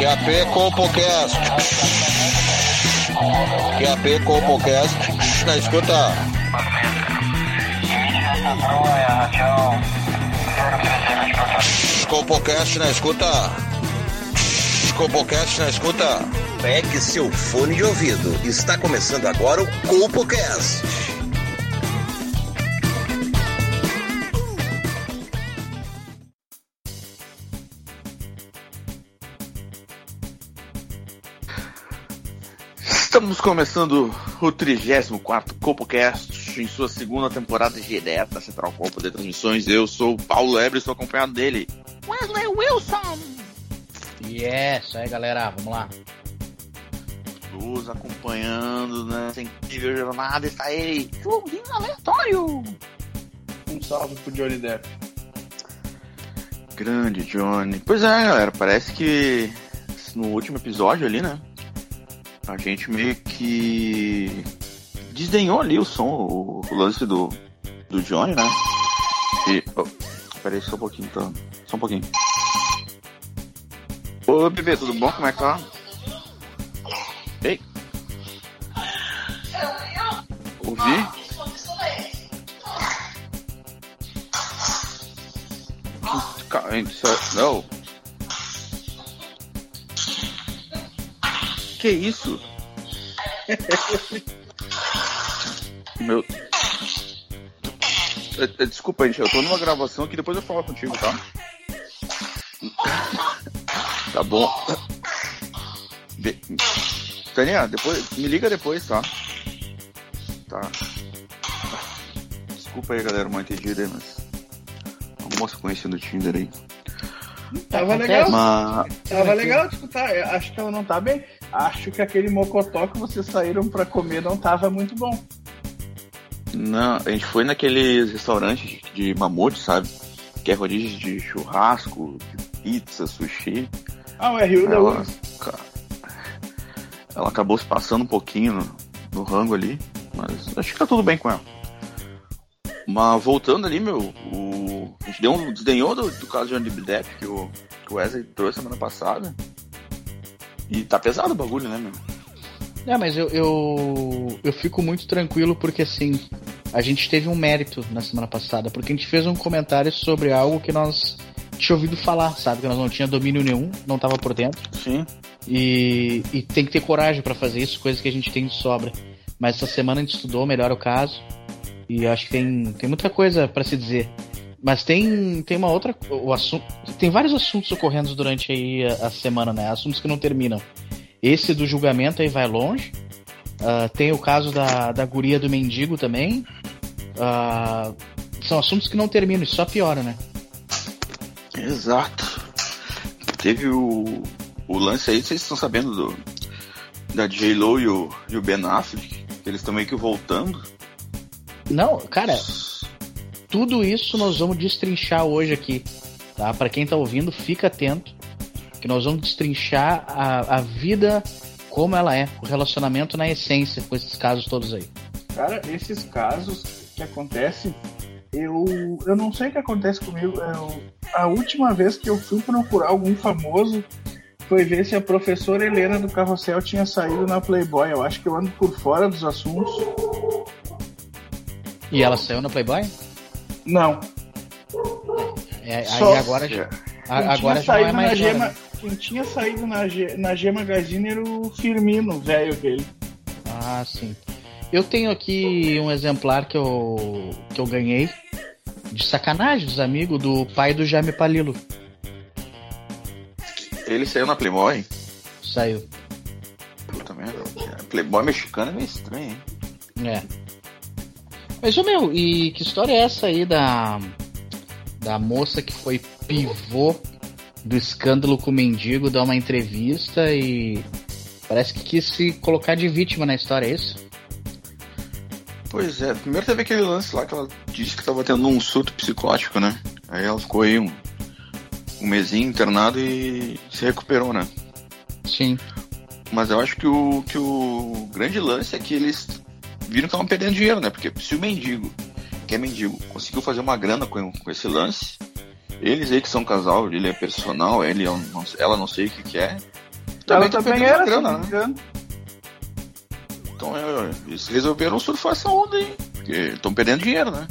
QAP Compocast. QAP Compocast. Na escuta. Compocast na escuta. Compocast na escuta. Pegue seu fone de ouvido. Está começando agora o Compocast. Estamos começando o 34 CopoCast em sua segunda temporada direta da Central Copa de Transmissões. Eu sou o Paulo Lebre, estou acompanhado dele. Wesley Wilson! Yes, aí galera, vamos lá. Nos acompanhando nessa incrível jornada está ele. Joãozinho aleatório! Um salve pro Johnny Depp. Grande Johnny. Pois é, galera, parece que no último episódio ali, né? A gente meio que desdenhou ali o som, o, o lance do, do Johnny, né? E. Oh, peraí, só um pouquinho, tá? Só um pouquinho. Ô, bebê, tudo bom? Como é que tá? Ei. Ouvi? Não. Que isso? Meu. Desculpa, gente, eu tô numa gravação aqui, depois eu falo contigo, tá? Tá bom. Be... Tânia, depois, me liga depois, tá? Tá. Desculpa aí, galera, mal entendida aí, mas. Uma moça conhecendo o Tinder aí. Tava legal. Mas... Tava legal de escutar. Acho que ela não tá bem. Acho que aquele mocotó que vocês saíram pra comer não tava muito bom. Não, a gente foi naqueles restaurantes de mamute, sabe? Que é rodízio de churrasco, de pizza, sushi. Ah, o RU da Ela, ela acabou se passando um pouquinho no, no rango ali, mas acho que tá tudo bem com ela. Mas voltando ali, meu, o, a gente deu um desdenhou do, do caso de Johnny Depp que o, que o Wesley trouxe semana passada. E tá pesado o bagulho, né, meu? É, mas eu, eu, eu fico muito tranquilo porque assim, a gente teve um mérito na semana passada, porque a gente fez um comentário sobre algo que nós tinha ouvido falar, sabe? Que nós não tinha domínio nenhum, não tava por dentro. Sim. E, e tem que ter coragem pra fazer isso, coisa que a gente tem de sobra. Mas essa semana a gente estudou melhor o caso e acho que tem, tem muita coisa pra se dizer. Mas tem, tem uma outra. O assunto, tem vários assuntos ocorrendo durante aí a, a semana, né? Assuntos que não terminam. Esse do julgamento aí vai longe. Ah, tem o caso da, da guria do mendigo também. Ah, são assuntos que não terminam, isso só piora, né? Exato. Teve o, o lance aí, vocês estão sabendo do, da J-Lo e o, e o Ben Affleck, eles estão meio que voltando. Não, cara, tudo isso nós vamos destrinchar hoje aqui, tá? Para quem tá ouvindo, fica atento, que nós vamos destrinchar a, a vida como ela é, o relacionamento na essência com esses casos todos aí. Cara, esses casos que acontecem, eu, eu não sei o que acontece comigo. Eu, a última vez que eu fui procurar algum famoso foi ver se a professora Helena do Carrossel tinha saído na Playboy. Eu acho que eu ando por fora dos assuntos. E ela saiu na Playboy? Não. É, Só- aí agora, Quem agora tinha já não é mais hora, Gema, né? Quem tinha saído na, G, na G Magazine era o Firmino, velho dele. Ah, sim. Eu tenho aqui um exemplar que eu, que eu ganhei de sacanagem dos amigos do pai do Jaime Palilo. Ele saiu na Playboy. Saiu. Puta merda. Playboy mexicano é meio estranho, hein? É. Mas, ô meu, e que história é essa aí da. Da moça que foi pivô do escândalo com o mendigo, dar uma entrevista e. Parece que quis se colocar de vítima na história, é isso? Pois é, primeiro teve aquele lance lá que ela disse que tava tendo um surto psicótico, né? Aí ela ficou aí um, um mesinho internado e se recuperou, né? Sim. Mas eu acho que o, que o grande lance é que eles viram que estavam perdendo dinheiro, né? Porque se o mendigo, que é mendigo, conseguiu fazer uma grana com, com esse lance, eles aí que são casal, ele é personal, ele, ela não, ela não sei o que, que é, também ela tá também perdendo era, grana, né? engano. Então é, eles resolveram surfar essa onda aí. Porque estão perdendo dinheiro, né?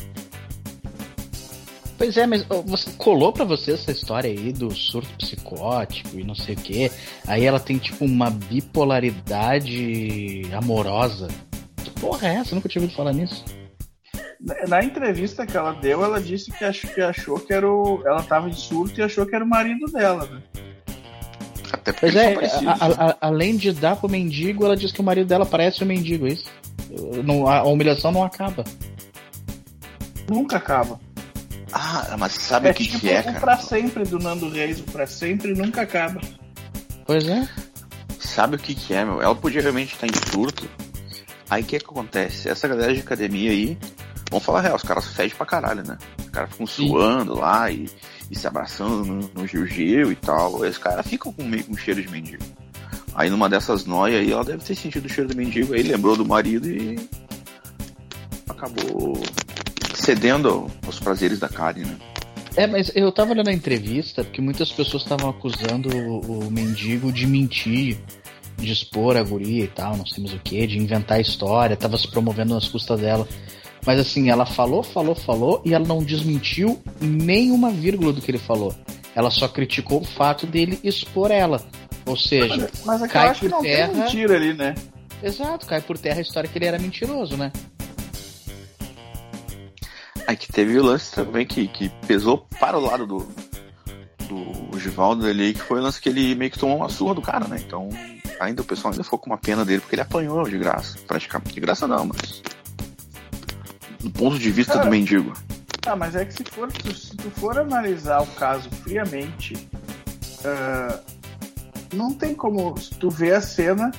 Pois é, mas você colou pra você essa história aí do surto psicótico e não sei o que. Aí ela tem tipo uma bipolaridade amorosa. Porra é essa? Eu nunca tinha ouvido falar nisso. Na- entrevista que ela deu, ela disse que, ach, que achou que era o. Ela tava em surto e achou que era o marido dela, né? Até porque é, a- a- a- além de dar pro mendigo, ela diz que o marido dela parece um mendigo, é isso? Não, a, a humilhação não acaba. Nunca acaba. Ah, mas sabe o é que, tipo que é, o cara? pra sempre do Nando Reis, o pra sempre nunca acaba. Pois é. Sabe o que, que é, meu? Ela podia realmente estar em surto. Aí o que, que acontece? Essa galera de academia aí, vamos falar a real, os caras fedem pra caralho, né? Os caras ficam Sim. suando lá e, e se abraçando no, no gel e tal. Os caras ficam com meio com cheiro de mendigo. Aí numa dessas noias aí, ela deve ter sentido o cheiro do mendigo, aí lembrou do marido e acabou cedendo aos prazeres da carne, né? É, mas eu tava olhando a entrevista porque muitas pessoas estavam acusando o, o mendigo de mentir, de expor a guria e tal, não sei mais o que, de inventar história, tava se promovendo nas custas dela. Mas assim, ela falou, falou, falou e ela não desmentiu nenhuma vírgula do que ele falou. Ela só criticou o fato dele expor ela. Ou seja, Mas é que Cai por não terra. tem mentira ali, né? exato, cai por terra a história que ele era mentiroso, né? Aí que teve o lance também que, que pesou para o lado do, do Givaldo ali, que foi o lance que ele meio que tomou uma surra do cara, né? Então, ainda o pessoal ainda ficou com uma pena dele, porque ele apanhou de graça, praticamente. De graça não, mas. Do ponto de vista Cara, do mendigo. Ah, mas é que se, for, se tu for analisar o caso friamente, ah, não tem como tu ver a cena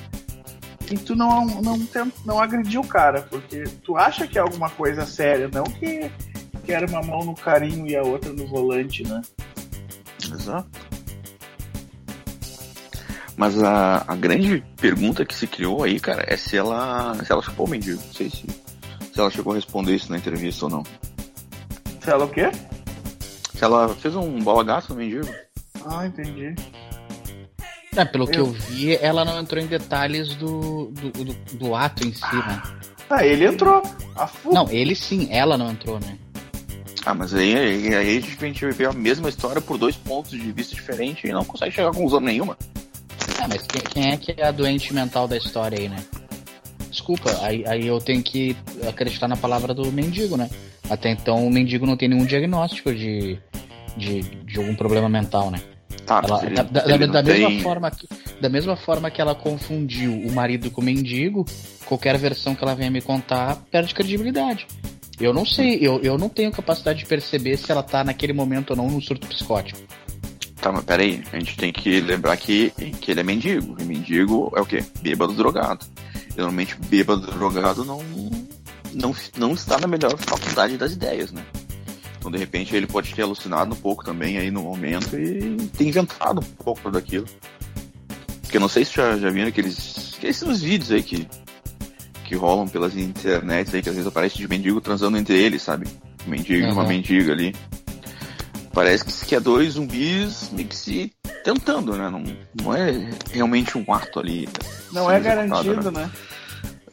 e tu não, não, tem, não agredir o cara, porque tu acha que é alguma coisa séria, não que, que era uma mão no carinho e a outra no volante, né? Exato. Mas a, a grande pergunta que se criou aí, cara, é se ela. se ela chupou o mendigo. Não sei se, se ela chegou a responder isso na entrevista ou não. Fala o quê? Se ela fez um bola gato no mendigo. Ah, entendi. É, pelo que Eu- eu vi, ela não entrou em detalhes do, do, do, do ato em si, né? Ah, ele entrou. A fu... Não, ele sim, ela não entrou, né? Ah, mas aí, aí, aí a gente vê a mesma história por dois pontos de vista diferentes e não consegue chegar a conclusão nenhuma. É, mas quem, quem é que é a doente mental da história aí, né? Desculpa, aí, aí eu tenho que acreditar na palavra do mendigo, né? Até então o mendigo não tem nenhum diagnóstico de, de, de algum problema mental, né? Tá, Ela- ele- da da- ele da não mesma tem- forma que, da mesma forma que ela confundiu o marido com o mendigo, qualquer versão que ela venha me contar perde credibilidade. Eu não sei, eu, eu não tenho capacidade de perceber se ela tá naquele momento ou não no surto psicótico. Tá, mas peraí, a gente tem que lembrar que, que ele é mendigo. E mendigo é o quê? Bêbado drogado. Geralmente, bêbado drogado não, não, não está na melhor faculdade das ideias, né? Então, de repente, ele pode ter alucinado um pouco também aí no momento e ter inventado um pouco daquilo. Porque eu não sei se já, já viram aqueles, aqueles vídeos aí que, que rolam pelas internets aí, que às vezes aparece de mendigo transando entre eles, sabe? Um mendigo e uma mendiga ali. Parece que, é dois zumbis meio que se tentando, né? Não, não é realmente um ato ali. Não é garantido, né?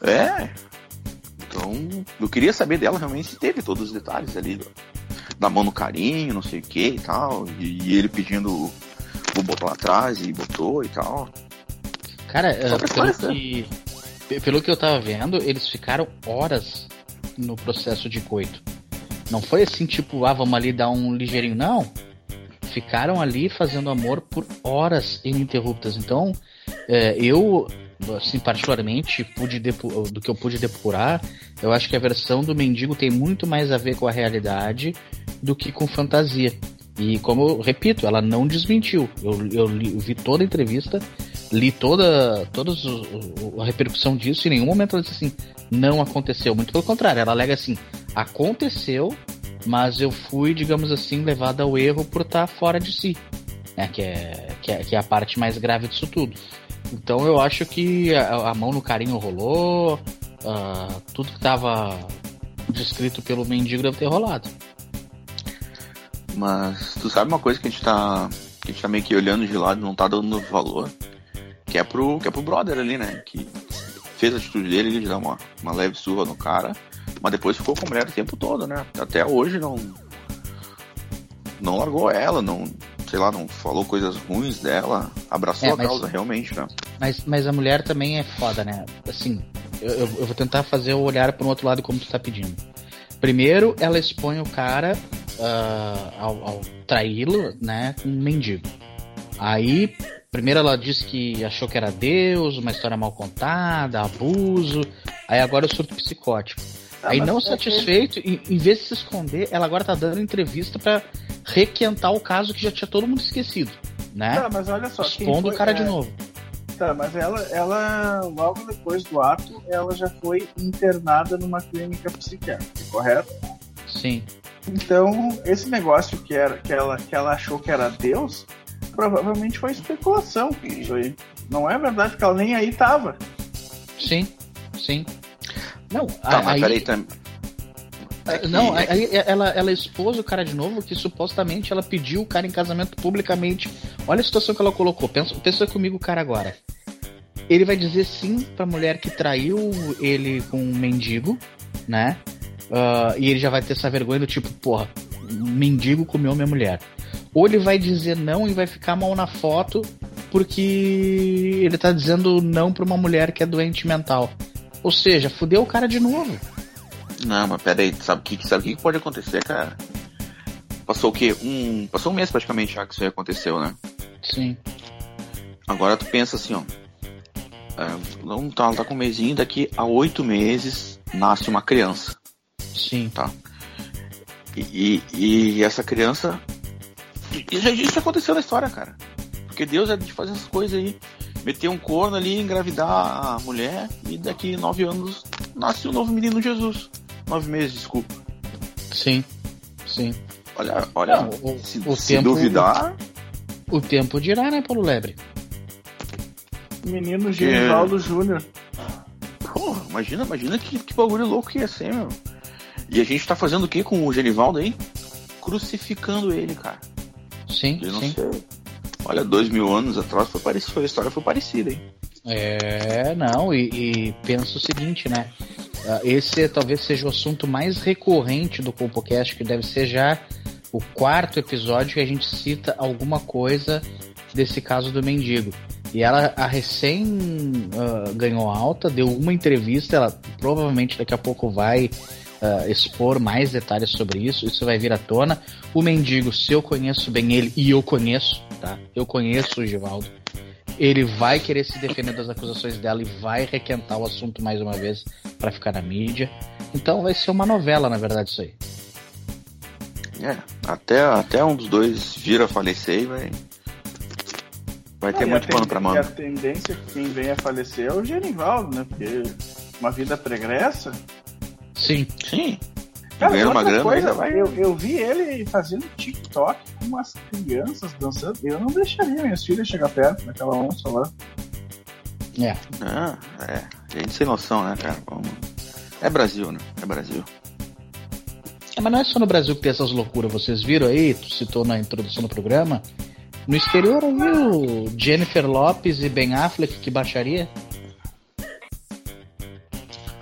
né? É. Então, eu queria saber dela realmente se teve todos os detalhes ali. do- Da mão no carinho, não sei o que e tal. E, e ele pedindo vou botar lá atrás e botou e tal. Cara, eh, pelo que, pe- pelo que eu tava vendo, eles ficaram horas no processo de coito. Não foi assim, tipo, ah, vamos ali dar um ligeirinho. Não. Ficaram ali fazendo amor por horas ininterruptas. Então, eh, eu, assim, particularmente, pude do que eu pude depurar, eu acho que a versão do mendigo tem muito mais a ver com a realidade do que com fantasia. E como eu repito, ela não desmentiu. Eu, eu li- eu vi toda a entrevista, li toda, toda a repercussão disso e em nenhum momento ela disse assim, não aconteceu. Muito pelo contrário, ela alega assim, aconteceu, mas eu fui, digamos assim, levado ao erro por estar fora de si. Né? Que, é, que, é, que é a parte mais grave disso tudo. Então eu acho que a, a mão no carinho rolou, ah, tudo que estava descrito pelo mendigo deve ter rolado. Mas tu sabe uma coisa que a gente tá. Que a gente tá meio que olhando de lado não tá dando valor. que é pro, que é pro brother ali, né? Que fez a atitude dele de dar uma, uma leve surra no cara, mas depois ficou com a mulher o tempo todo, né? Até hoje não. Não largou ela, não. Sei lá, não falou coisas ruins dela, abraçou É, a mas- causa realmente, né? Mas, mas a mulher também é foda, né? Assim, eu, eu- eu vou tentar fazer o olhar para um outro lado como tu tá pedindo. Primeiro, ela expõe o cara ah, ao, ao traí-lo, né, um mendigo. Aí, primeiro ela disse que achou que era Deus, uma história mal contada, abuso. Aí agora o surto psicótico. Tá, Aí não é que- satisfeito, em, em vez de se esconder, ela agora tá dando entrevista pra requentar o caso que já tinha todo mundo esquecido, né? Tá, mas olha só. Expondo foi- o cara é, de novo. Tá, mas ela, ela, logo depois do ato, ela já foi internada numa clínica psiquiátrica, correto? Sim. Então, esse negócio que, era, que, ela, que ela achou que era Deus, provavelmente foi especulação. Isso aí. Não é verdade, porque ela nem aí tava. Sim, sim. Não, Tá, aí, peraí também. É que- não, aí ela, ela expôs o cara de novo, que supostamente ela pediu o cara em casamento publicamente. Olha a situação que ela colocou. Pensa, pensa comigo o cara agora. Ele vai dizer sim pra mulher que traiu ele com um mendigo, né? Ah, e ele já vai ter essa vergonha do tipo, porra, um mendigo comeu minha mulher. Ou ele vai dizer não e vai ficar mal na foto porque ele tá dizendo não pra uma mulher que é doente mental. Ou seja, fudeu o cara de novo. Não, mas peraí, sabe o que, sabe o que pode acontecer, cara? Passou o quê? Um, passou um mês praticamente já que isso aí aconteceu, né? Sim. Agora tu pensa assim, ó. É, não tá, ela tá com um mesinho, daqui a oito meses nasce uma criança, Sim. tá? E, e, e essa criança. Isso já aconteceu na história, cara. Porque Deus é de fazer essas coisas aí. Meter um corno ali, engravidar a mulher e daqui nove anos nasce um novo menino Jesus. Nove meses, desculpa. Sim. Sim. Olha, olha, Não, o- se, o se tempo- duvidar, O tempo dirá, né, Paulo Lebre? Menino Genivaldo Júnior. Porra, imagina, imagina que, que bagulho louco que ia ser, meu. E a gente tá fazendo o que com o Genivaldo aí? Crucificando ele, cara. Sim, não sim. sei. Olha, dois mil anos atrás foi parecido, foi, a história foi parecida, hein? É, não, e, e pensa o seguinte, né? Ah, Esse talvez seja o assunto mais recorrente do CompoCast, que deve ser já o quarto episódio que a gente cita alguma coisa desse caso do mendigo. E ela a recém ah, ganhou alta, deu uma entrevista, ela provavelmente daqui a pouco vai ah, expor mais detalhes sobre isso, isso vai vir à tona. O mendigo, se eu conheço bem ele, e eu conheço, tá? Eu conheço o Givaldo ele vai querer se defender das acusações dela e vai requentar o assunto mais uma vez pra ficar na mídia. Então vai ser uma novela, na verdade, isso aí. É, até, até um dos dois vira a falecer e vai. Vai ter Ah, e muito a pano pra E manga. a tendência que quem vem a falecer é o Genivaldo, né? Porque uma vida pregressa. Sim. Sim. Cara, Ganhando uma outra grana, coisa, vai. eu, eu vi ele fazendo TikTok com umas crianças dançando. Eu não deixaria minhas filhas chegar perto daquela onça lá. É. Ah, é. Gente sem noção, né, cara? Vamos... É Brasil, né? É Brasil. É, Mas não é só no Brasil que tem essas loucuras. Vocês viram aí, tu citou na introdução do programa. No exterior aí o Jennifer Lopes e Ben Affleck, que baixaria.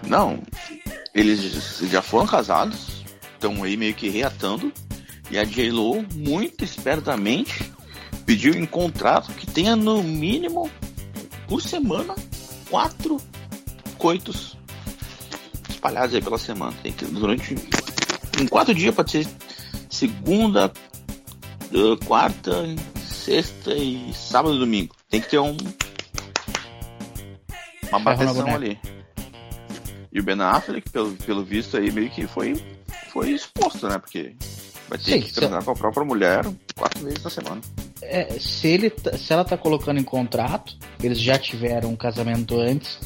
Não, eles já foram casados, estão aí meio que reatando, e a J-Lo, muito espertamente, pediu em contrato que tenha no mínimo, por semana, quatro coitos espalhados aí pela semana. Tem que, durante em quatro dias, pode ser segunda, eh, quarta, sexta e sábado e domingo. Tem que ter um uma bateção ali. E o Ben Affleck, pelo, pelo visto aí, meio que foi, foi exposto, né? Porque vai ter Sim, que se- transar com a própria mulher quatro vezes na semana. É, se, ele, tá- se ela tá colocando em contrato, eles já tiveram um casamento antes.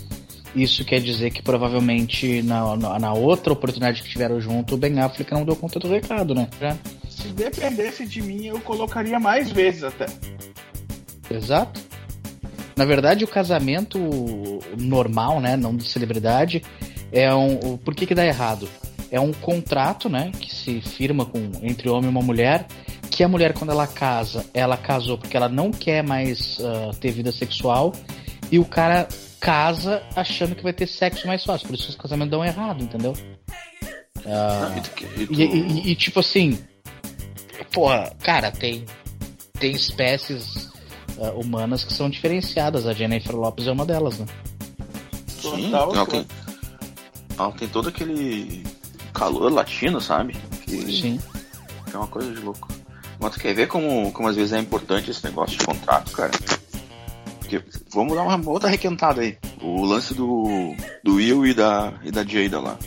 Isso quer dizer que provavelmente na, na, na outra oportunidade que tiveram junto, o Ben Affleck não deu conta do recado, né? Já. Se dependesse de mim, eu colocaria mais vezes até. Exato. Na verdade, o casamento normal, né, não de celebridade, é um. Por que que dá errado? É um contrato, né, que se firma com entre homem e uma mulher, que a mulher quando ela casa, ela casou porque ela não quer mais ah, ter vida sexual e o cara casa achando que vai ter sexo mais fácil. Por isso os casamentos dão errado, entendeu? Ah, E tu- e e, tipo assim, porra, cara, tem, tem espécies ah, humanas que são diferenciadas. A Jennifer Lopes é uma delas, né? Sim, Total, ela tem, todo aquele calor latino, sabe? Que, Sim. é uma coisa de louco. Mas tu quer ver como, como às vezes é importante esse negócio de contrato, cara? Porque, vamos dar uma outra requentada aí. O lance do, do Will e da, e da Jada lá.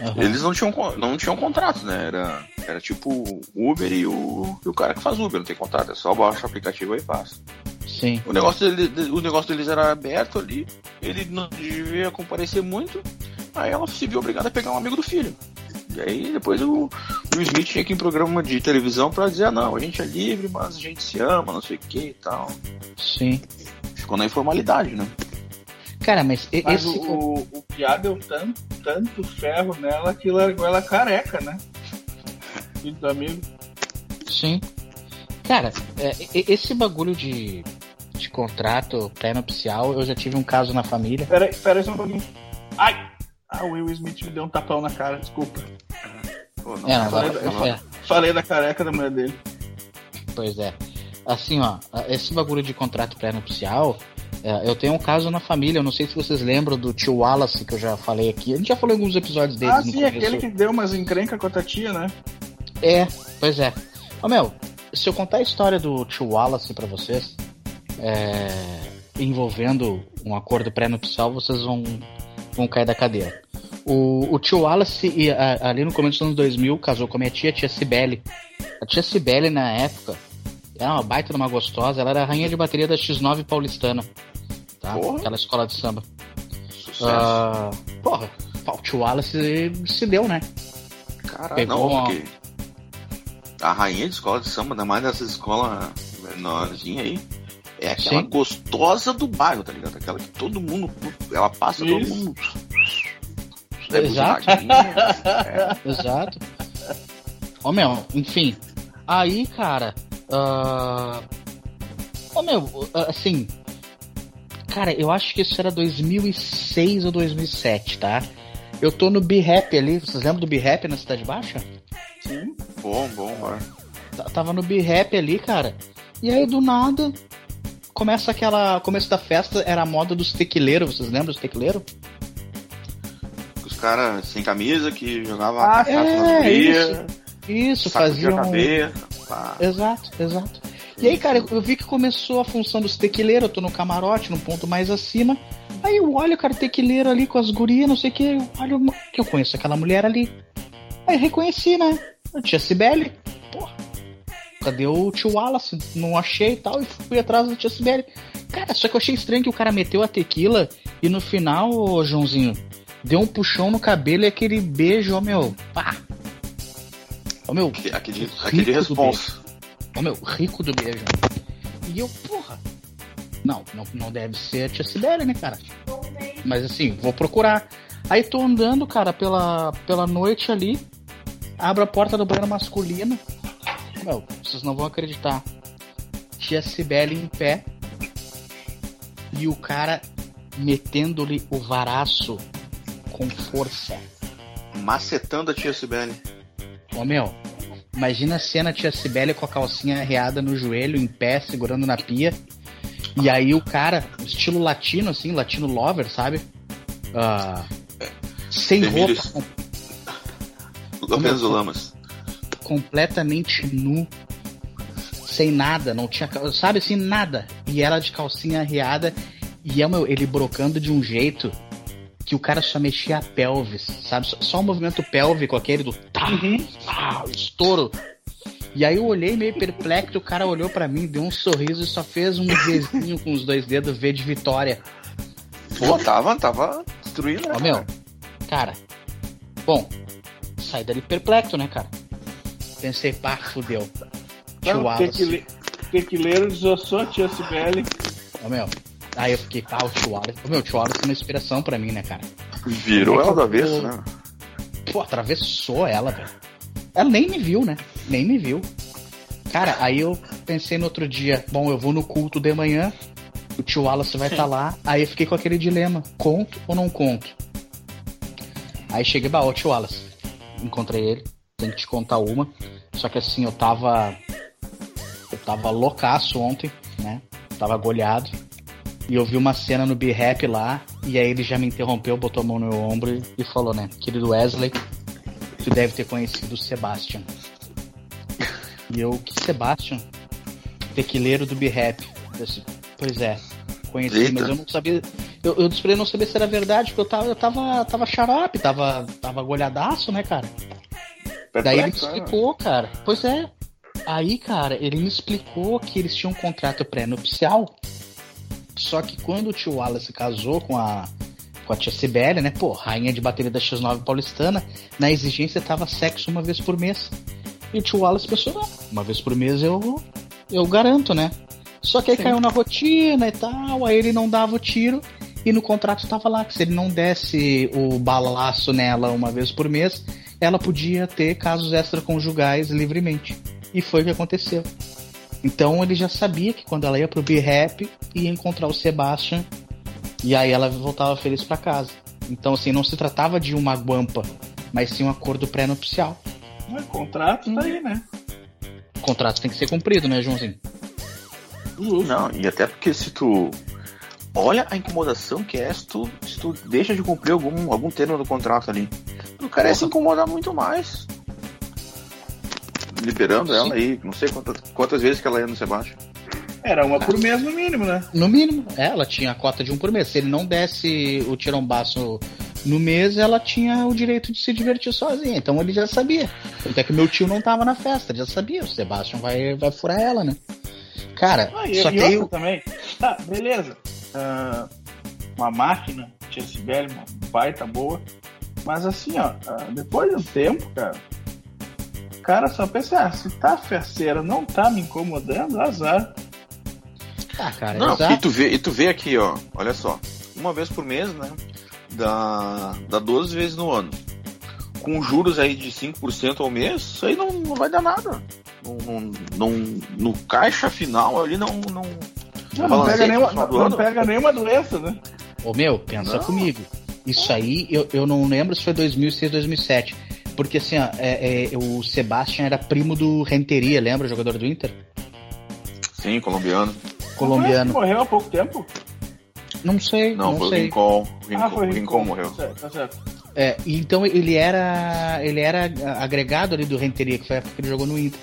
Aham. Eles não tinham, não tinham contrato, né? Era, era tipo Uber e o, e o cara que faz Uber, não tem contrato, é só baixa o aplicativo e passa. Sim. O negócio, dele, o negócio deles era aberto ali, ele não devia comparecer muito, aí ela se viu obrigada a pegar um amigo do filho. E aí depois o, o Smith tinha que ir em programa de televisão pra dizer, ah não, a gente é livre, mas a gente se ama, não sei o que e tal. Sim. Ficou na informalidade, né? Cara, mas, Mas esse. o, o, Piá deu tanto, tanto ferro nela que largou ela careca, né? Filho do amigo. Sim. Cara, é, esse bagulho de, de contrato pré-nupcial, eu já tive um caso na família. Pera aí, pera aí só um pouquinho. Ai! Ah, o Will Smith me deu um tapão na cara, desculpa. Pô, não, É, não, ela- vai- ela- é, Falei da careca da mulher dele. pois é. Assim, ó, esse bagulho de contrato pré-nupcial, é, eu tenho um caso na família, eu não sei se vocês lembram do tio Wallace que eu já falei aqui. A gente já falou em alguns episódios dele Ah, sim, aquele que deu umas encrencas com a tia, né? É, pois é. Ô meu, se eu contar a história do tio Wallace pra vocês, é, envolvendo um acordo pré-nupcial, vocês vão, vão cair da cadeira. O, o tio Wallace, e, a- ali no começo dos anos 2000, casou com a minha tia, a tia Cibele. A tia Cibele, na época, era uma baita de uma gostosa, ela era a rainha de bateria da X9 paulistana. Tá? Porra. Aquela escola de samba. Sucesso. Ah, porra, o tio Wallace se deu, né? Caralho, pegou não, uma- porque a rainha de escola de samba, ainda mais dessas escolas menorzinhas aí, é aquela Sim. gostosa do bairro, tá ligado? Aquela que todo mundo, ela passa, todo Isso. mundo... Exato. buzinadinha, é. Exato. Ô meu, enfim. Aí, cara. ah, Ô meu, ah, assim. Cara, eu acho que isso era 2006 ou 2007, tá? Eu tô no B-Rap ali. Vocês lembram do B-Rap na Cidade Baixa? Sim. Bom, bom, bora. T- Tava no B-Rap ali, cara. E aí, do nada. Começa aquela. Começo da festa era a moda dos tequileiros. Vocês lembram dos tequileiros? Os caras sem camisa que jogavam Ah, cachaça é, isso. Isso, faziam. a cabeça, pá. Exato, exato. E aí, cara, eu- vi que começou a função dos tequileiros, eu tô no camarote, num ponto mais acima. Aí eu olho, cara, o tequileiro ali com as gurias, não sei o que, eu olho que eu conheço aquela mulher ali. Aí reconheci, né? A tia Cibele. Porra. Cadê o tio Wallace? Não achei e tal, e fui atrás da tia Cibele. Cara, só que eu achei estranho que o cara meteu a tequila e no final, ô Joãozinho, deu um puxão no cabelo e aquele beijo, ó meu, pá. Ó meu, Rico aquele do responsa. Ô meu, rico do beijo. E eu, porra. Não, não, não deve ser a tia Sibéria, né, cara? Mas assim, vou procurar. Aí tô andando, cara, pela, pela noite ali. Abro a porta do banheiro masculino. Meu, vocês não vão acreditar. Tia Cibele em pé. E o cara metendo-lhe o varaço com força. Macetando a tia Sibeli. Ô meu, imagina a cena tia Cibele com a calcinha arreada no joelho, em pé, segurando na pia. E aí o cara, estilo latino, assim, latino lover, sabe? Ah, sem Emílio- roupa, Lorenzo Lamas. Completamente nu. Sem nada, não tinha. Sabe assim, nada. E ela de calcinha arreada. E é, meu, ele brocando de um jeito que o cara só mexia a pelvis, sabe? Só, o movimento pélvico, aquele do tá, tá, estouro. E aí eu olhei meio perplexo, o cara olhou pra mim, deu um sorriso e só fez um Vzinho com os dois dedos, V de vitória. Pô, tava, tava destruindo, né? Ó, meu, cara, bom, saí dali perplexo, né, cara? Pensei, pá, fudeu. Tio Não, Wallace. tequile... Tequileiro desossou a tia Sibeli. Ô, meu, aí eu fiquei, pá, o tio Wallace. Ô, meu, o tio Wallace é uma inspiração pra mim, né, cara? Virou ela do avesso, né? Pô, atravessou ela, velho. Ela nem me viu, né? Nem me viu. Cara, aí eu pensei no outro dia, bom, eu vou no culto de manhã, O tio Wallace vai estar lá. Aí eu fiquei com aquele dilema: conto ou não conto? Aí cheguei, bah, ô tio Wallace. Encontrei ele, tenho que te contar uma. Só que assim, eu tava. Eu tava loucaço ontem, né? Tava goleado. E eu vi uma cena no B-Rap lá. E aí ele já me interrompeu, botou a mão no meu ombro e falou, né? Querido Wesley, tu deve ter conhecido o Sebastian. E eu, que Sebastian? Tequileiro do B-Rap. Pois é, conheci, Eita. mas eu não sabia. Eu, eu não saber se era verdade, porque eu tava, eu tava, tava xarope, tava, tava golhadaço, né, cara? Daí ele me Perplexo, explicou, cara. Pois é. Aí, cara, ele me explicou que eles tinham um contrato pré-nupcial. Só que quando o tio Wallace casou com a, com a tia Sibélia, né? Pô, rainha de bateria da X9 paulistana, na exigência tava sexo uma vez por mês. E o tio Wallace pensou, não, uma vez por mês eu, eu garanto, né? Só que aí caiu na rotina e tal, aí ele não dava o tiro. E no contrato tava lá que se ele não desse o balaço nela uma vez por mês, ela podia ter casos extraconjugais livremente. E foi o que aconteceu. Então ele já sabia que quando ela ia pro B-Rap, ia encontrar o Sebastian. E aí ela voltava feliz pra casa. Então, assim, não se tratava de uma guampa, mas sim um acordo pré-nupcial. O contrato tá aí, né? O contrato tem que ser cumprido, né, Joãozinho? Não, e até porque se tu. Olha a incomodação que é se tu, se tu deixa de cumprir algum, algum termo do contrato ali. O cara ia se incomodar muito mais. Liberando ela aí, não sei quantas, quantas vezes que ela ia no Sebastião. Era uma por mês no mínimo, né? No mínimo. É, ela tinha a cota de um por mês. Se ele não desse o tirombaço no mês, ela tinha o direito de se divertir sozinha. Então ele já sabia. Até que meu tio não tava na festa, ele já sabia. O Sebastian vai, vai furar ela, né? Cara, Ah, e, só e que o- também. Tá, beleza. Ah, uma máquina, tia Sibeli, uma baita boa. Mas assim, ó, depois de um tempo, cara, o cara só pensa, ah, se tá festeira, não tá me incomodando, azar. Ah, cara, Não, exato. e tu, vê, e tu vê aqui, ó, olha só. Uma vez por mês, né? Dá, dá 12 vezes no ano. Com juros aí de 5% ao mês, isso aí não, não vai dar nada. Não, não, não- no caixa final ali não. não Não, não pega, nenhuma, não, não pega nenhuma doença, né? Ô meu, pensa Não. comigo. Isso aí, eu, eu não lembro se foi 2006, 2007. Porque assim, ó, é- é, o Sebastian era primo do Renteria, lembra? O jogador do Inter? Sim, colombiano. Colombiano. Morreu há pouco tempo? Não sei, Não, não, foi o sei. Rincon. O Rincon, ah, foi o Rincon morreu. Certo, tá certo. É, então ele era ele era agregado ali do Renteria, que foi a época que ele jogou no Inter.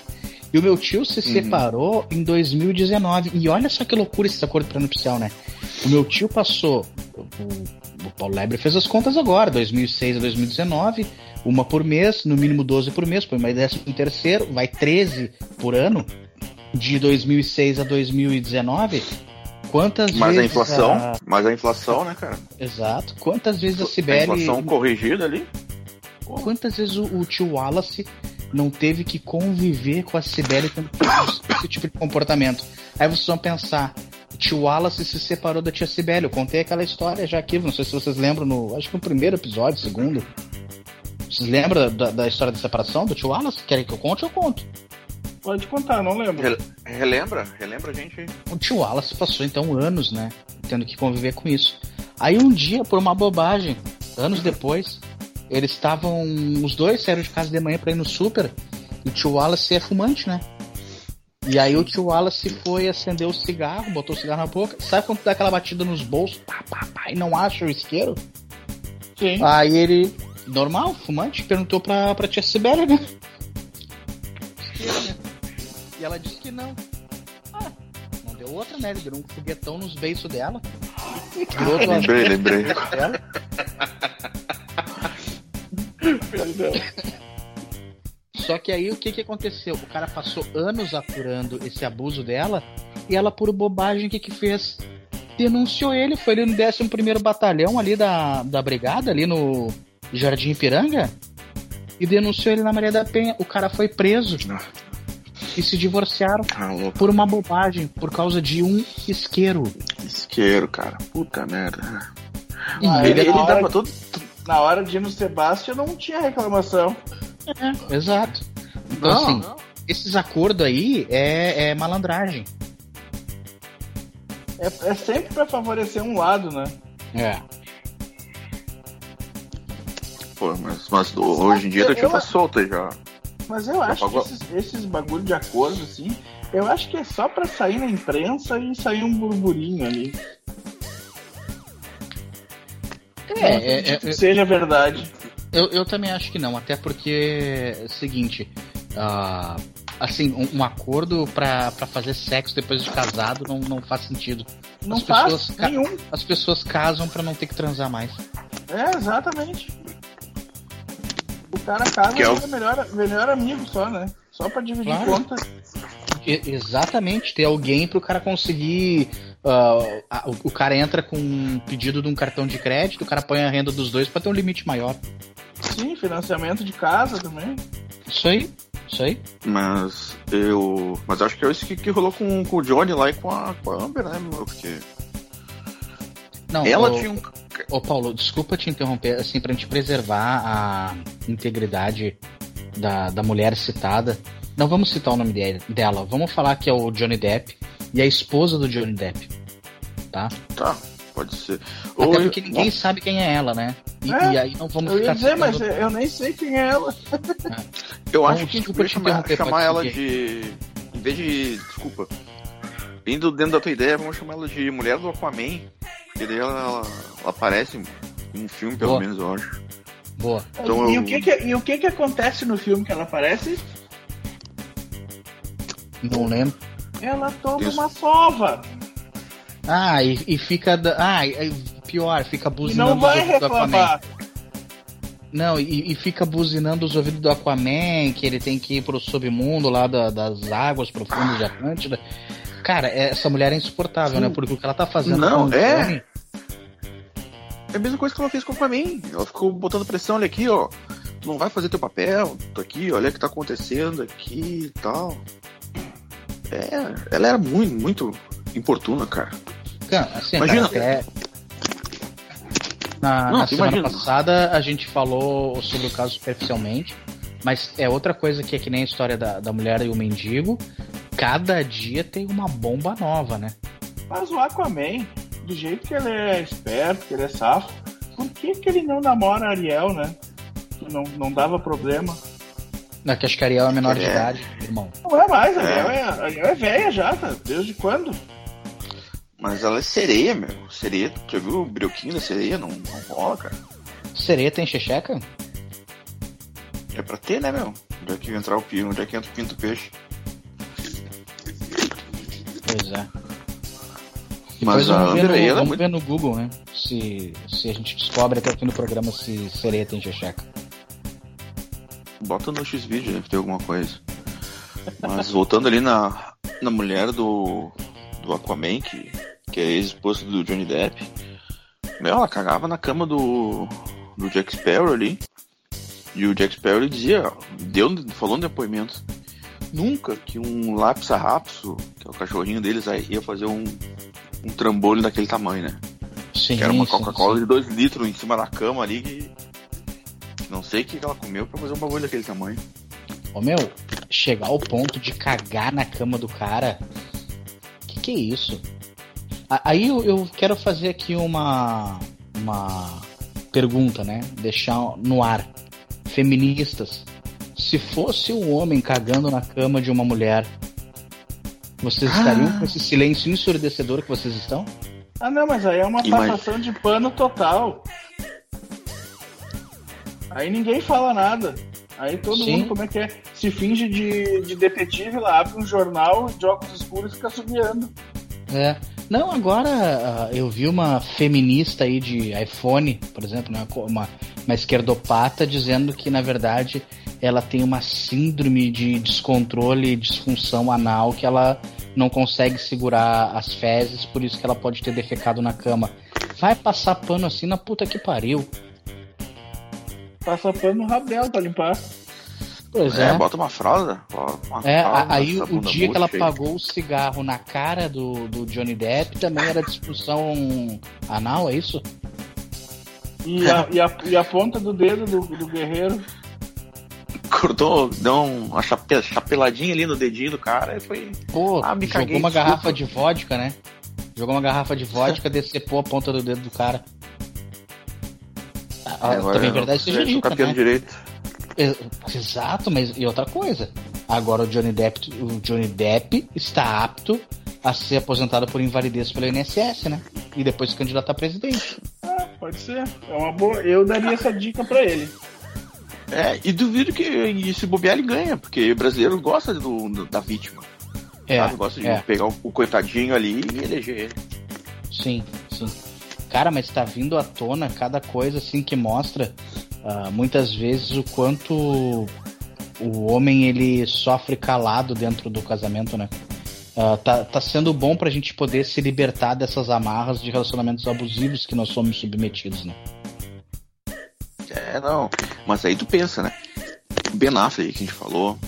E o meu tio se separou em 2019. E olha só que loucura esse acordo pré-nupcial, né? O meu tio passou. O, Paulo Lebre fez as contas agora, 2006 a 2019, uma por mês, no mínimo 12 por mês, põe mais décimo terceiro, vai 13 por ano. De 2006 a 2019, quantas Mas a vezes. inflação, a- mas a inflação, né, cara? Exato. Quantas vezes a A Cibele. inflação corrigida ali. Quantas vezes o, o tio Wallace não teve que conviver com a Sibeli tendo esse tipo de comportamento? Aí vocês vão pensar, tio Wallace se separou da tia Sibeli. Eu contei aquela história já aqui, não sei se vocês lembram, no, acho que no primeiro episódio, segundo. Vocês lembram da, da história da separação do tio Wallace? Querem que eu conte? Eu conto. Pode contar, não lembro. Rel- Relembra? Relembra a gente aí. O tio Wallace passou então anos, né? Tendo que conviver com isso. Aí um dia, por uma bobagem, anos depois, eles estavam. Os dois saíram de casa de manhã pra ir no super. E o tio Wallace é fumante, né? E aí o tio Wallace foi acender o cigarro, botou o cigarro na boca. Sabe quando dá aquela batida nos bolsos? Pá, pá, pá, e não acha o isqueiro? Sim. Aí ele, normal, fumante, perguntou pra, pra tia Sibélia, né? Isqueiro, né? E ela disse que não. Ah, não deu outra, né? Ele deu um foguetão nos beiços dela. Tirou duas Lembrei, lembrei. dela. Perdão. Só que aí o que que aconteceu? O cara passou anos apurando esse abuso dela e ela, por bobagem, o que que fez? Denunciou ele, foi ali no 11º Batalhão ali da, da Brigada, ali no Jardim Ipiranga, e denunciou ele na Maria da Penha. O cara foi preso e se divorciaram Ah, por uma bobagem, por causa de um isqueiro. Isqueiro, cara. Puta merda. Ah, ele, ele ele na dava hora- todo. Na hora de ir no Sebastião não tinha reclamação. É, exato. Então, Não, assim, não. esses acordos aí é, é malandragem. É, é sempre pra favorecer um lado, né? É. Pô, mas, mas hoje em dia tá eu- solta já. Mas eu acho que pagou? esses, esses bagulho de acordo, assim, eu acho que é só pra sair na imprensa e sair um burburinho ali. É, é, é, Que seja verdade. Eu, eu também acho que não, até porque é o seguinte, ah, assim, um, um acordo pra, pra fazer sexo depois de casado não, não faz sentido. Não As faz pessoas nenhum. As pessoas casam pra não ter que transar mais. É, exatamente. O cara casa Que é o- melhor, melhor amigo só, né? Só pra dividir Claro. conta. E- exatamente, ter alguém pro cara conseguir. Ah, a- o, o cara entra com um pedido de um cartão de crédito, o cara põe a renda dos dois pra ter um limite maior. Sim, financiamento de casa também. Isso aí, isso aí. Mas eu. Mas acho que é isso que, que rolou com, com o Johnny lá e com a, com a Amber, né, meu? Porque Não, ela ô- tinha um. Ô Paulo, desculpa te interromper, assim, pra gente preservar a integridade da, da mulher citada. Não vamos citar o nome dele- dela, vamos falar que é o Johnny Depp e a esposa do Johnny Depp. Tá? Tá, pode ser. Até Ou- porque ninguém sabe quem é ela, né? E, É, e aí não vamos Eu ia ficar dizer, mas eu nem sei quem é ela. Eu Então, acho que desculpa te chamar, chamar ela seguir. de. Em vez de. Desculpa. Indo dentro da tua ideia, vamos chamar ela de Mulher do Aquaman. Porque daí ela, ela, ela aparece em um filme, pelo Boa. menos, eu acho. Boa. Então e, eu- o que que, e o que que acontece no filme que ela aparece? Não lembro. Ela toma Isso. uma sova. Ah, e, e fica. da- Ah, e- pior, fica E buzinando não vai os ouvidos do Aquaman. reclamar. Não, e, e fica buzinando os ouvidos do Aquaman, que ele tem que ir pro submundo lá da- das águas profundas de Atlântida. Cara, essa mulher é insuportável, né? Porque o que ela tá fazendo Não, é. Johnny- É a mesma coisa que ela fez com o Aquaman. Ela ficou botando pressão, olha aqui, ó. Tu não vai fazer teu papel, tô aqui, olha o que tá acontecendo aqui e tal. É, ela era muito, muito importuna, cara. Cara, assim, Imagina. cara, até... Na, Não, na semana imagina. passada a gente falou sobre o caso superficialmente, mas é outra coisa que é que nem a história da, da mulher e o mendigo. Cada dia tem uma bomba nova, né? Mas o Aquaman, do jeito que ele é esperto, que ele é safo, por que, que ele não namora a Ariel, né? Não, não dava problema. Na que acho que a Ariel é menor de É. idade, irmão. Não é mais, a É. Ariel é, a Ariel é velha já, tá? Desde quando? Mas ela é sereia, meu. Sereia, já viu o brioquinho da sereia? Não, não rola, cara. Sereia tem checheca? É pra ter, né, meu? Onde é que entrar o pio, onde é que entra o pinto peixe. Pois é. Mas Depois a vamos, ver no, aí, ela é vamos muito- ver no Google, né? Se, se a gente descobre até o fim do programa se sereia tem checheca. Bota no X-Video, deve ter alguma coisa. Mas voltando ali na, na mulher do, do Aquaman, que, que é ex-esposa do Johnny Depp. Meu, ela cagava na cama do, do Jack Sparrow ali. E o Jack Sparrow ele dizia, deu, falou no depoimento, nunca que um lápis rapso, que é o cachorrinho deles, aí ia fazer um, um trambolho daquele tamanho, né? Sim, Que era uma Coca-Cola de 2 litros em cima da cama ali que. Não sei o que ela comeu pra fazer um bagulho daquele tamanho. Ô meu, chegar ao ponto de cagar na cama do cara. Que que é isso? Aí eu, eu quero fazer aqui uma uma pergunta, né? Deixar no ar. Feministas, se fosse um homem cagando na cama de uma mulher, vocês estariam com esse silêncio ensurdecedor que vocês estão? Ah, não, mas aí é uma Imagina. passação de pano total. Aí ninguém fala nada. Aí todo Sim. mundo, como é que é? Se finge de, de detetive lá, abre um jornal de óculos escuros e fica subiando. É. Não, agora ah, eu vi uma feminista aí de iPhone, por exemplo, né, uma, uma esquerdopata, dizendo que na verdade ela tem uma síndrome de descontrole e disfunção anal que ela não consegue segurar as fezes, por isso que ela pode ter defecado na cama. Vai passar pano assim na puta que pariu. Passa pano no rabo dela pra limpar. Pois É, é. bota uma fralda. Uma É, fralda, aí o dia que ela aí. pagou o cigarro na cara do, do Johnny Depp também era disfunção anal, é isso? E a, e a, e a ponta do dedo do, do guerreiro. Cortou, deu uma chape, chapeladinha ali no dedinho do cara e foi. Pô, Ah, me jogou caguei, uma desculpa. garrafa de vodka, né? Jogou uma garrafa de vodka, decepou a ponta do dedo do cara. Ah, Agora, também é verdade seja é, dita, campeão né? direito. Ex- Exato, mas e outra coisa. Agora o Johnny Depp, o Johnny Depp está apto a ser aposentado por invalidez pelo INSS, né? E depois se candidatar a presidente. Ah, pode ser. É uma boa. Eu daria essa dica pra ele. É, e duvido que se bobear ele ganha, porque o brasileiro gosta do, do- da vítima. É, sabe? Gosta de é. pegar o, o coitadinho ali e eleger ele. sim, sim. Cara, mas tá vindo à tona cada coisa assim que mostra ah, muitas vezes o quanto o homem ele sofre calado dentro do casamento, né? Ah, tá, tá sendo bom pra gente poder se libertar dessas amarras de relacionamentos abusivos que nós somos submetidos, né? É, não. Mas aí tu pensa, né? Ben Affleck que a gente falou,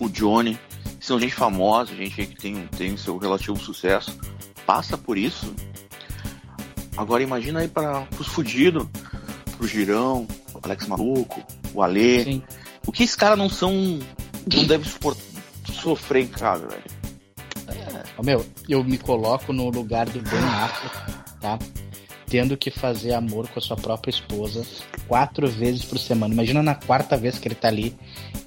o Johnny, são gente famosa, gente que tem, tem seu relativo sucesso, passa por isso. Agora imagina aí para os fudidos, pro Girão, o Alex Maluco, o Alê. Sim. O que esses caras não são. não devem sofrer em casa, velho? Ô, meu, eu me coloco no lugar do Ben Affleck, tá? Tendo que fazer amor com a sua própria esposa quatro vezes por semana. Imagina na quarta vez que ele tá ali,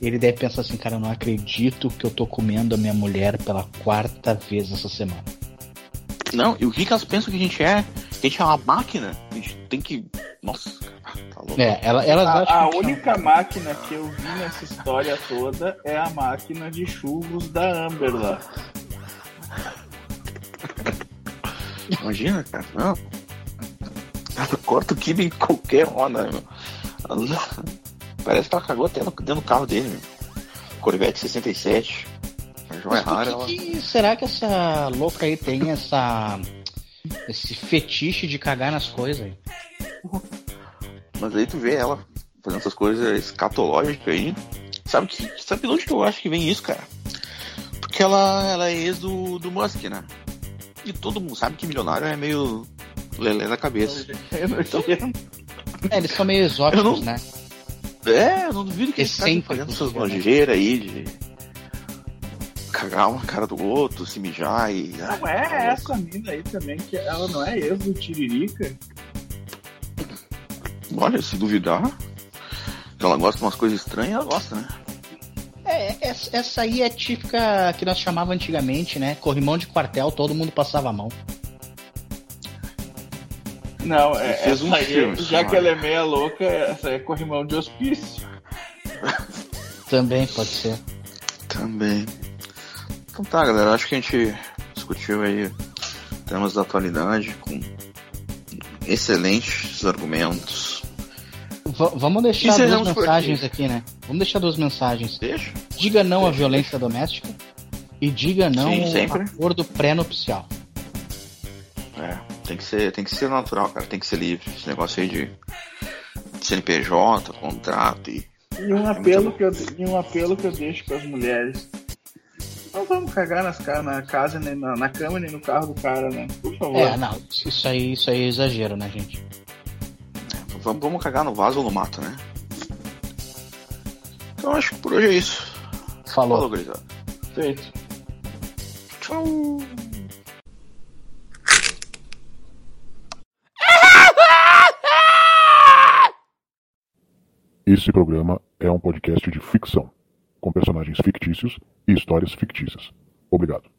ele deve pensar assim, cara, eu não acredito que eu tô comendo a minha mulher pela quarta vez essa semana. Não, e o que, que elas pensam que a gente é? Que a gente é uma máquina? A gente tem que. Nossa, cara, tá louco. É, ela- elas A, a que única máquina que eu vi nessa história toda é a máquina de churros da Amber lá. Imagina, cara, não. Ela corta o kibe em qualquer roda, meu. Ela- Parece que ela cagou até no- dentro do carro dele, meu. Corvette 67. A joia Mas por rara, que ela. que será que essa louca aí tem essa esse fetiche de cagar nas coisas aí? Mas aí tu vê ela fazendo essas coisas escatológicas aí. Sabe, que, sabe de onde que eu acho que vem isso, cara? Porque ela, ela é ex do, do Musk, né? E todo mundo sabe que milionário é meio lelé da cabeça. É nojento. É, eles são meio exóticos, Eu não- né? É, eu não duvido que eles estão fazendo essas né? nojeiras aí de cagar uma cara do outro, se mijar e. Não é essa mina aí também, que ela não é ex do Tiririca? Olha, se duvidar, que ela gosta de umas coisas estranhas, ela gosta, né? É, essa, aí é típica que nós chamava antigamente, né? Corrimão de quartel, todo mundo passava a mão. Não, é, fez essa um aí, filme, já que ela é meia louca, essa é corrimão de hospício. Também pode ser. Também. Então tá, galera, acho que a gente discutiu aí temas da atualidade com excelentes argumentos. V- vamos deixar duas mensagens aqui. aqui, né? Vamos deixar duas mensagens. Deixa? Diga não à Deixa, violência doméstica e diga não Sim, ao acordo pré-nupcial. É, tem que ser, tem que ser natural, cara, tem que ser livre. Esse negócio aí de CNPJ, contrato e. E um apelo que eu, e um apelo que eu deixo para as mulheres. Não vamos cagar nas, na casa, nem na, na cama, nem no carro do cara, né? Por favor. É, não, isso aí, isso aí é exagero, né, gente? Vamos, vamos cagar no vaso ou no mato, né? Então acho que por hoje é isso. Falou. Falou, gurizada. Feito. Tchau. Esse programa é um podcast de ficção, com personagens fictícios e histórias fictícias. Obrigado.